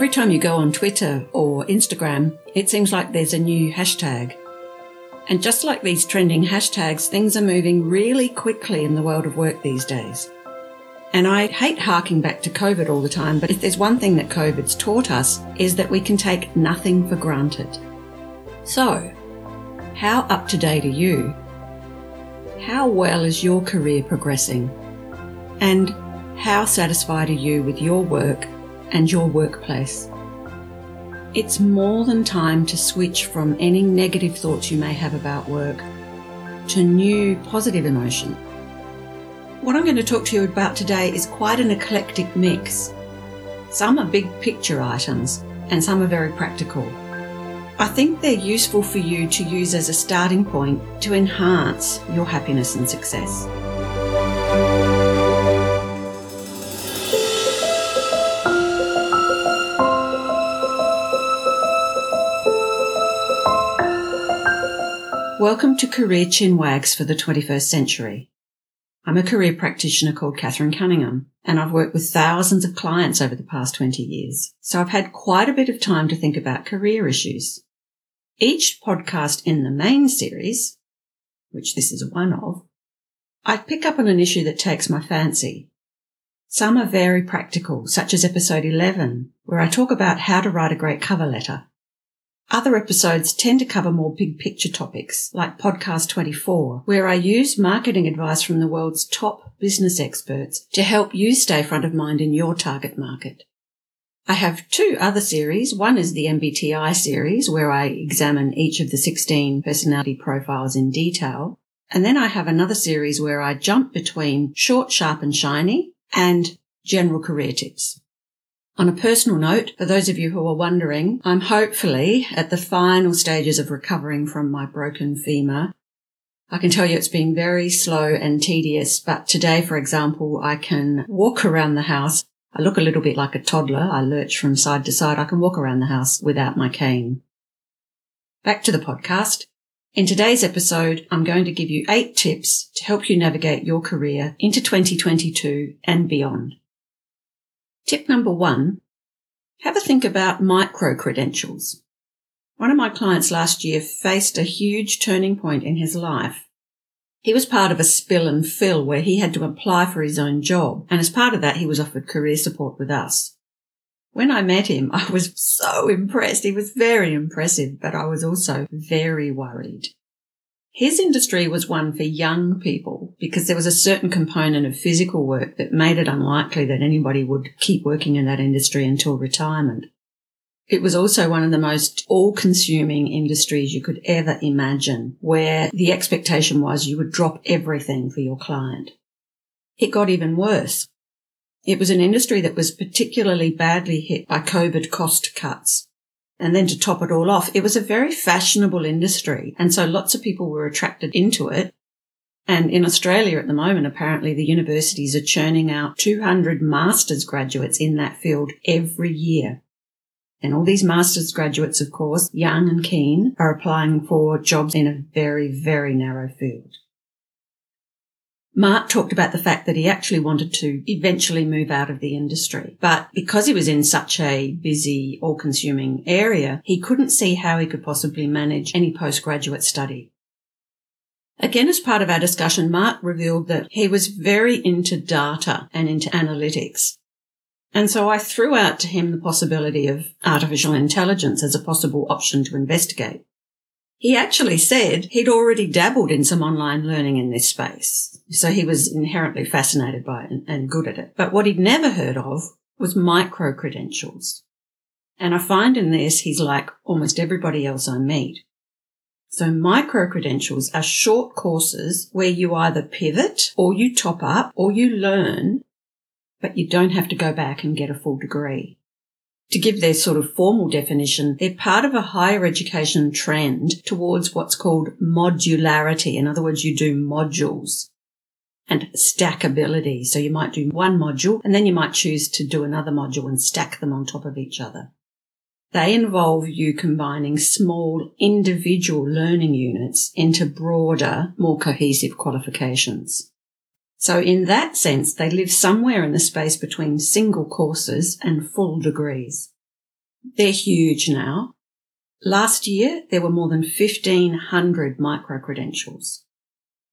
Every time you go on Twitter or Instagram, it seems like there's a new hashtag. And just like these trending hashtags, things are moving really quickly in the world of work these days. And I hate harking back to COVID all the time, but if there's one thing that COVID's taught us is that we can take nothing for granted. So, how up to date are you? How well is your career progressing? And how satisfied are you with your work and your workplace? It's more than time to switch from any negative thoughts you may have about work to new positive emotion what I'm going to talk to you about today is quite an eclectic mix. Some are big picture items and some are very practical. I think they're useful for you to use as a starting point to enhance your happiness and success. Welcome to Career Chinwags for the 21st Century. I'm a career practitioner called Catherine Cunningham, and I've worked with thousands of clients over the past 20 years. So I've had quite a bit of time to think about career issues. Each podcast in the main series, which this is one of, I pick up on an issue that takes my fancy. Some are very practical, such as episode 11, where I talk about how to write a great cover letter. Other episodes tend to cover more big picture topics, like podcast 24, where I use marketing advice from the world's top business experts to help you stay front of mind in your target market. I have two other series. One is the MBTI series, where I examine each of the 16 personality profiles in detail. And then I have another series where I jump between short, sharp and shiny and general career tips. On a personal note, for those of you who are wondering, I'm hopefully at the final stages of recovering from my broken femur. I can tell you it's been very slow and tedious, but today, for example, I can walk around the house. I look a little bit like a toddler. I lurch from side to side. I can walk around the house without my cane. Back to the podcast. In today's episode, I'm going to give you eight tips to help you navigate your career into 2022 and beyond. Tip number one, have a think about micro credentials. One of my clients last year faced a huge turning point in his life. He was part of a spill and fill where he had to apply for his own job. And as part of that, he was offered career support with us. When I met him, I was so impressed. He was very impressive, but I was also very worried. His industry was one for young people because there was a certain component of physical work that made it unlikely that anybody would keep working in that industry until retirement. It was also one of the most all consuming industries you could ever imagine, where the expectation was you would drop everything for your client. It got even worse. It was an industry that was particularly badly hit by COVID cost cuts. And then to top it all off, it was a very fashionable industry. And so lots of people were attracted into it. And in Australia at the moment, apparently the universities are churning out 200 master's graduates in that field every year. And all these master's graduates, of course, young and keen, are applying for jobs in a very, very narrow field. Mark talked about the fact that he actually wanted to eventually move out of the industry. But because he was in such a busy, all consuming area, he couldn't see how he could possibly manage any postgraduate study. Again, as part of our discussion, Mark revealed that he was very into data and into analytics. And so I threw out to him the possibility of artificial intelligence as a possible option to investigate. He actually said he'd already dabbled in some online learning in this space. So he was inherently fascinated by it and good at it. But what he'd never heard of was micro credentials. And I find in this, he's like almost everybody else I meet. So micro credentials are short courses where you either pivot or you top up or you learn, but you don't have to go back and get a full degree to give their sort of formal definition, they're part of a higher education trend towards what's called modularity. In other words, you do modules and stackability. So you might do one module and then you might choose to do another module and stack them on top of each other. They involve you combining small individual learning units into broader, more cohesive qualifications. So in that sense, they live somewhere in the space between single courses and full degrees. They're huge now. Last year, there were more than 1,500 micro credentials.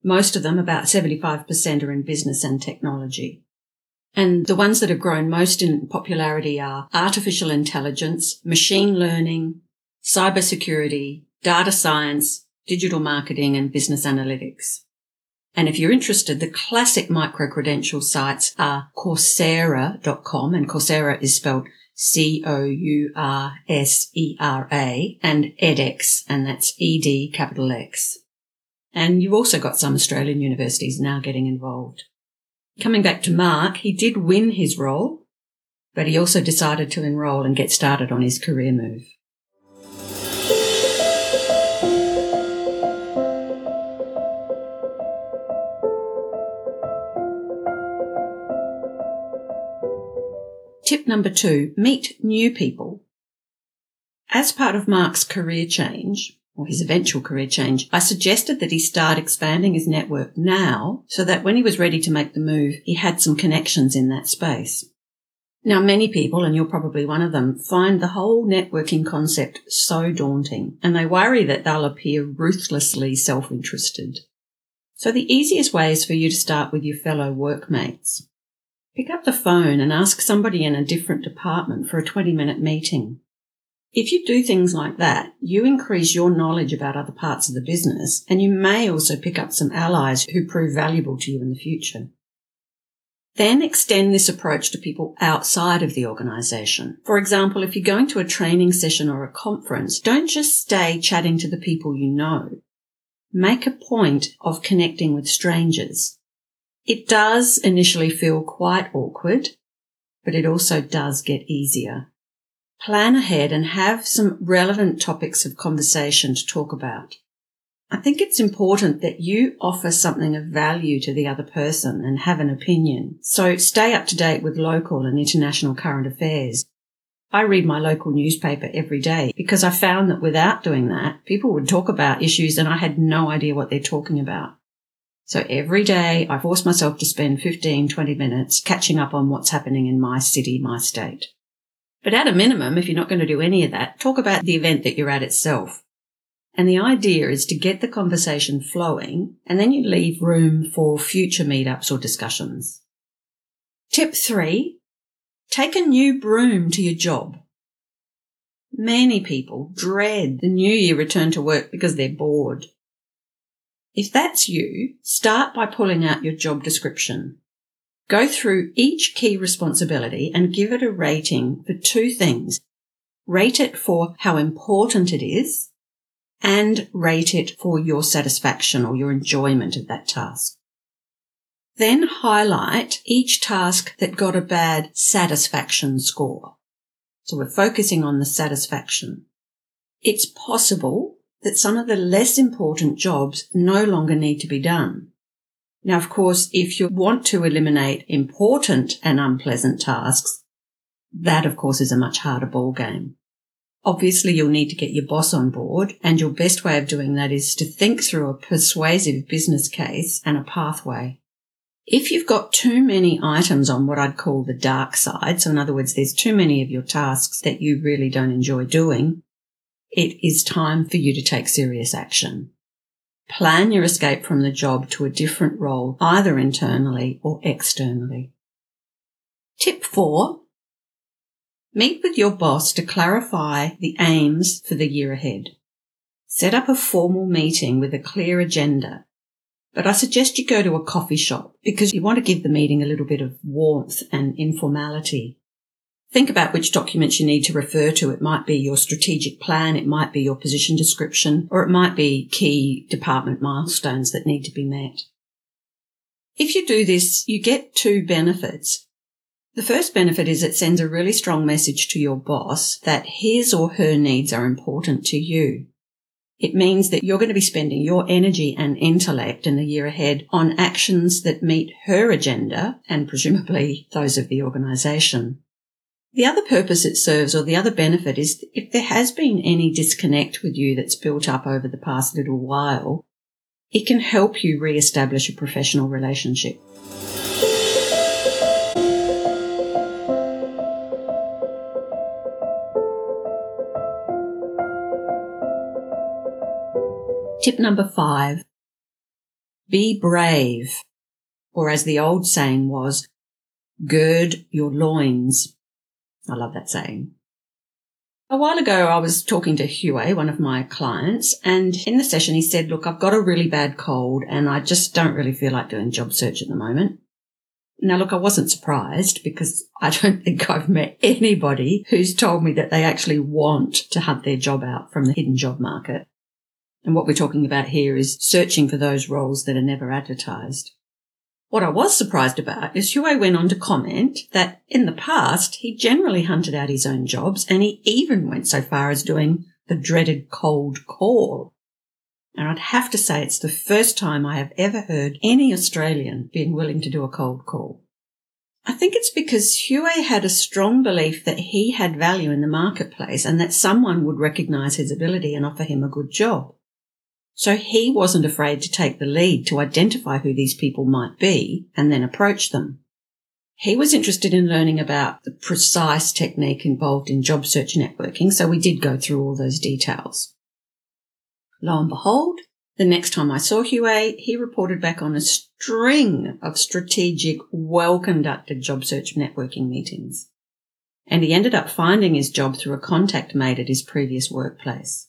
Most of them, about 75%, are in business and technology. And the ones that have grown most in popularity are artificial intelligence, machine learning, cybersecurity, data science, digital marketing, and business analytics. And if you're interested, the classic micro credential sites are Coursera.com and Coursera is spelled C-O-U-R-S-E-R-A and edX and that's E-D capital X. And you've also got some Australian universities now getting involved. Coming back to Mark, he did win his role, but he also decided to enrol and get started on his career move. Tip number two, meet new people. As part of Mark's career change, or his eventual career change, I suggested that he start expanding his network now so that when he was ready to make the move, he had some connections in that space. Now, many people, and you're probably one of them, find the whole networking concept so daunting and they worry that they'll appear ruthlessly self-interested. So the easiest way is for you to start with your fellow workmates. Pick up the phone and ask somebody in a different department for a 20 minute meeting. If you do things like that, you increase your knowledge about other parts of the business and you may also pick up some allies who prove valuable to you in the future. Then extend this approach to people outside of the organization. For example, if you're going to a training session or a conference, don't just stay chatting to the people you know. Make a point of connecting with strangers. It does initially feel quite awkward, but it also does get easier. Plan ahead and have some relevant topics of conversation to talk about. I think it's important that you offer something of value to the other person and have an opinion. So stay up to date with local and international current affairs. I read my local newspaper every day because I found that without doing that, people would talk about issues and I had no idea what they're talking about. So every day I force myself to spend 15, 20 minutes catching up on what's happening in my city, my state. But at a minimum, if you're not going to do any of that, talk about the event that you're at itself. And the idea is to get the conversation flowing and then you leave room for future meetups or discussions. Tip three, take a new broom to your job. Many people dread the new year return to work because they're bored. If that's you, start by pulling out your job description. Go through each key responsibility and give it a rating for two things. Rate it for how important it is and rate it for your satisfaction or your enjoyment of that task. Then highlight each task that got a bad satisfaction score. So we're focusing on the satisfaction. It's possible that some of the less important jobs no longer need to be done. Now, of course, if you want to eliminate important and unpleasant tasks, that of course is a much harder ball game. Obviously, you'll need to get your boss on board, and your best way of doing that is to think through a persuasive business case and a pathway. If you've got too many items on what I'd call the dark side, so in other words, there's too many of your tasks that you really don't enjoy doing, it is time for you to take serious action. Plan your escape from the job to a different role, either internally or externally. Tip four. Meet with your boss to clarify the aims for the year ahead. Set up a formal meeting with a clear agenda. But I suggest you go to a coffee shop because you want to give the meeting a little bit of warmth and informality. Think about which documents you need to refer to. It might be your strategic plan, it might be your position description, or it might be key department milestones that need to be met. If you do this, you get two benefits. The first benefit is it sends a really strong message to your boss that his or her needs are important to you. It means that you're going to be spending your energy and intellect in the year ahead on actions that meet her agenda and presumably those of the organisation. The other purpose it serves or the other benefit is if there has been any disconnect with you that's built up over the past little while, it can help you re-establish a professional relationship. Tip number five, be brave, or as the old saying was, gird your loins. I love that saying. A while ago, I was talking to Huey, one of my clients, and in the session he said, look, I've got a really bad cold and I just don't really feel like doing job search at the moment. Now, look, I wasn't surprised because I don't think I've met anybody who's told me that they actually want to hunt their job out from the hidden job market. And what we're talking about here is searching for those roles that are never advertised. What I was surprised about is Huey went on to comment that in the past, he generally hunted out his own jobs and he even went so far as doing the dreaded cold call. And I'd have to say it's the first time I have ever heard any Australian being willing to do a cold call. I think it's because Huey had a strong belief that he had value in the marketplace and that someone would recognise his ability and offer him a good job. So he wasn't afraid to take the lead to identify who these people might be and then approach them. He was interested in learning about the precise technique involved in job search networking, so we did go through all those details. Lo and behold, the next time I saw Huey, he reported back on a string of strategic, well conducted job search networking meetings. And he ended up finding his job through a contact made at his previous workplace.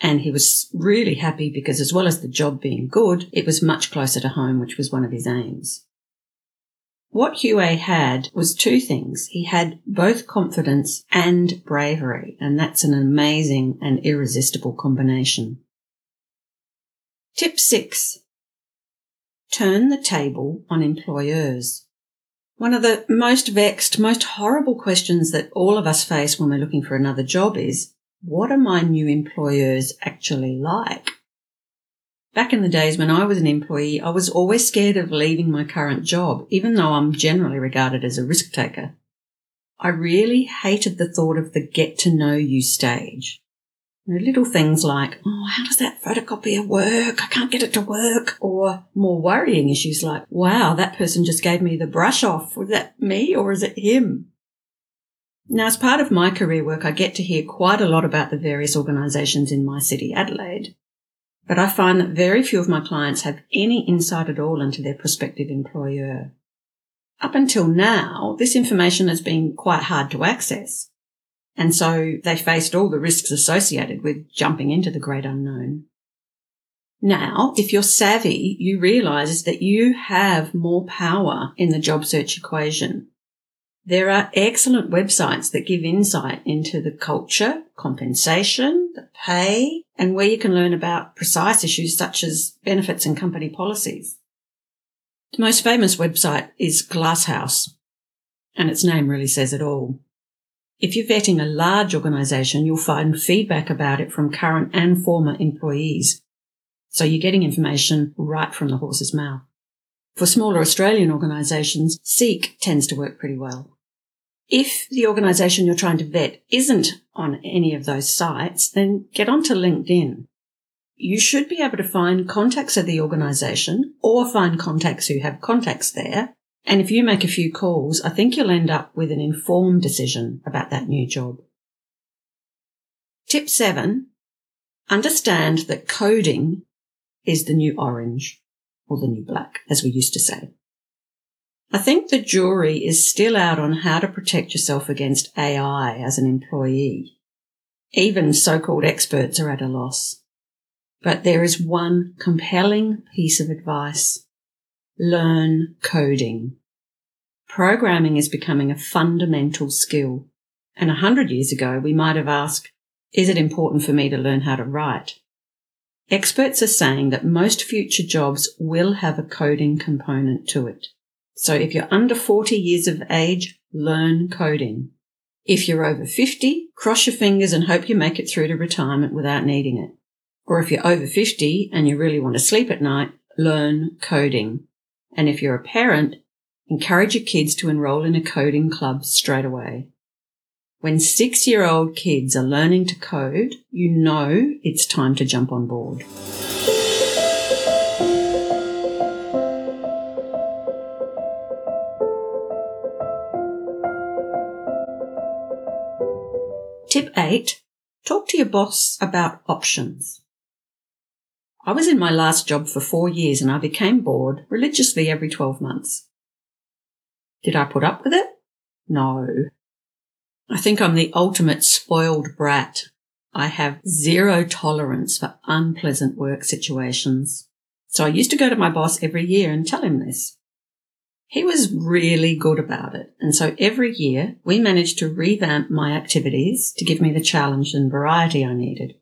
And he was really happy because as well as the job being good, it was much closer to home, which was one of his aims. What Huey had was two things. He had both confidence and bravery, and that's an amazing and irresistible combination. Tip six. Turn the table on employers. One of the most vexed, most horrible questions that all of us face when we're looking for another job is, what are my new employers actually like? Back in the days when I was an employee, I was always scared of leaving my current job, even though I'm generally regarded as a risk taker. I really hated the thought of the get to know you stage. Little things like, oh, how does that photocopier work? I can't get it to work. Or more worrying issues like, wow, that person just gave me the brush off. Was that me or is it him? Now, as part of my career work, I get to hear quite a lot about the various organisations in my city, Adelaide. But I find that very few of my clients have any insight at all into their prospective employer. Up until now, this information has been quite hard to access. And so they faced all the risks associated with jumping into the great unknown. Now, if you're savvy, you realize that you have more power in the job search equation there are excellent websites that give insight into the culture, compensation, the pay, and where you can learn about precise issues such as benefits and company policies. The most famous website is Glasshouse, and its name really says it all. If you're vetting a large organisation, you'll find feedback about it from current and former employees. So you're getting information right from the horse's mouth. For smaller Australian organisations, Seek tends to work pretty well. If the organization you're trying to vet isn't on any of those sites, then get onto LinkedIn. You should be able to find contacts of the organization or find contacts who have contacts there. And if you make a few calls, I think you'll end up with an informed decision about that new job. Tip seven, understand that coding is the new orange or the new black, as we used to say. I think the jury is still out on how to protect yourself against AI as an employee. Even so-called experts are at a loss. But there is one compelling piece of advice. Learn coding. Programming is becoming a fundamental skill. And a hundred years ago, we might have asked, is it important for me to learn how to write? Experts are saying that most future jobs will have a coding component to it. So if you're under 40 years of age, learn coding. If you're over 50, cross your fingers and hope you make it through to retirement without needing it. Or if you're over 50 and you really want to sleep at night, learn coding. And if you're a parent, encourage your kids to enroll in a coding club straight away. When six year old kids are learning to code, you know it's time to jump on board. Tip eight, talk to your boss about options. I was in my last job for four years and I became bored religiously every 12 months. Did I put up with it? No. I think I'm the ultimate spoiled brat. I have zero tolerance for unpleasant work situations. So I used to go to my boss every year and tell him this. He was really good about it. And so every year we managed to revamp my activities to give me the challenge and variety I needed.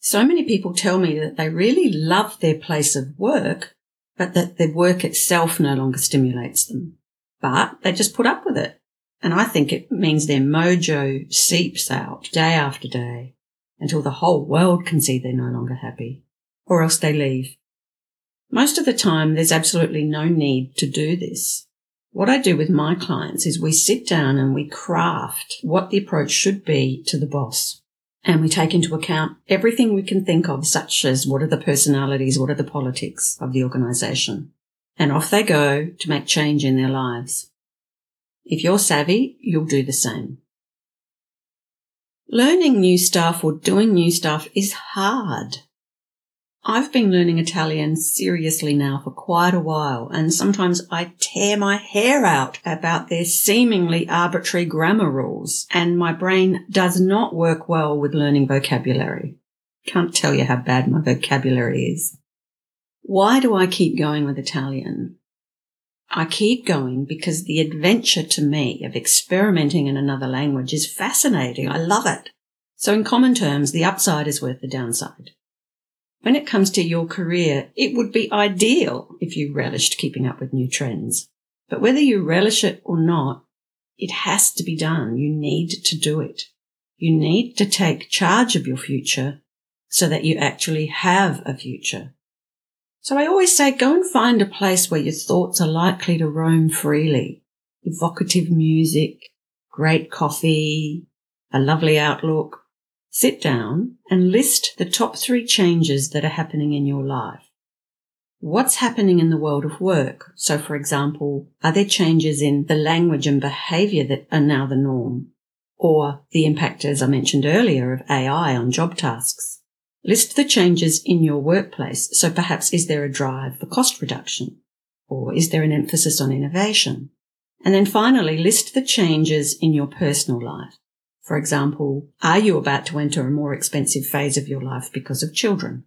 So many people tell me that they really love their place of work, but that their work itself no longer stimulates them. But they just put up with it. And I think it means their mojo seeps out day after day until the whole world can see they're no longer happy, or else they leave. Most of the time, there's absolutely no need to do this. What I do with my clients is we sit down and we craft what the approach should be to the boss. And we take into account everything we can think of, such as what are the personalities, what are the politics of the organization. And off they go to make change in their lives. If you're savvy, you'll do the same. Learning new stuff or doing new stuff is hard. I've been learning Italian seriously now for quite a while, and sometimes I tear my hair out about their seemingly arbitrary grammar rules, and my brain does not work well with learning vocabulary. Can't tell you how bad my vocabulary is. Why do I keep going with Italian? I keep going because the adventure to me of experimenting in another language is fascinating. I love it. So in common terms, the upside is worth the downside. When it comes to your career, it would be ideal if you relished keeping up with new trends. But whether you relish it or not, it has to be done. You need to do it. You need to take charge of your future so that you actually have a future. So I always say go and find a place where your thoughts are likely to roam freely. Evocative music, great coffee, a lovely outlook, Sit down and list the top three changes that are happening in your life. What's happening in the world of work? So, for example, are there changes in the language and behavior that are now the norm? Or the impact, as I mentioned earlier, of AI on job tasks? List the changes in your workplace. So perhaps is there a drive for cost reduction? Or is there an emphasis on innovation? And then finally, list the changes in your personal life. For example, are you about to enter a more expensive phase of your life because of children?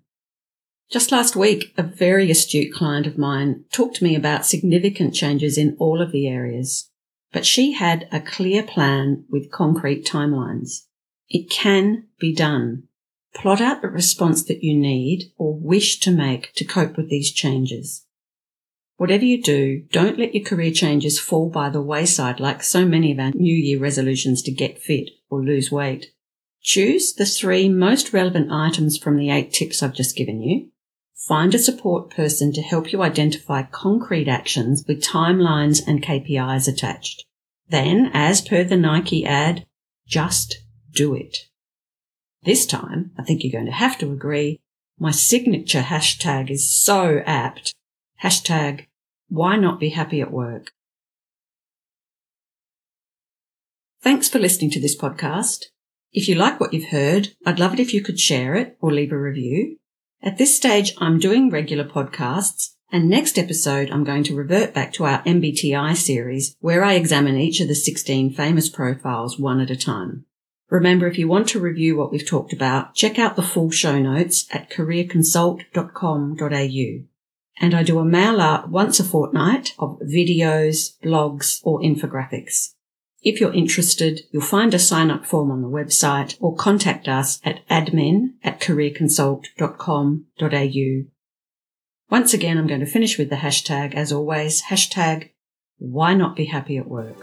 Just last week, a very astute client of mine talked to me about significant changes in all of the areas, but she had a clear plan with concrete timelines. It can be done. Plot out the response that you need or wish to make to cope with these changes. Whatever you do, don't let your career changes fall by the wayside like so many of our New Year resolutions to get fit or lose weight. Choose the three most relevant items from the eight tips I've just given you. Find a support person to help you identify concrete actions with timelines and KPIs attached. Then, as per the Nike ad, just do it. This time, I think you're going to have to agree, my signature hashtag is so apt. Hashtag why not be happy at work? Thanks for listening to this podcast. If you like what you've heard, I'd love it if you could share it or leave a review. At this stage, I'm doing regular podcasts and next episode, I'm going to revert back to our MBTI series where I examine each of the 16 famous profiles one at a time. Remember, if you want to review what we've talked about, check out the full show notes at careerconsult.com.au and I do a mail out once a fortnight of videos, blogs, or infographics. If you're interested, you'll find a sign up form on the website or contact us at admin at careerconsult.com.au. Once again, I'm going to finish with the hashtag as always, hashtag why not be happy at work.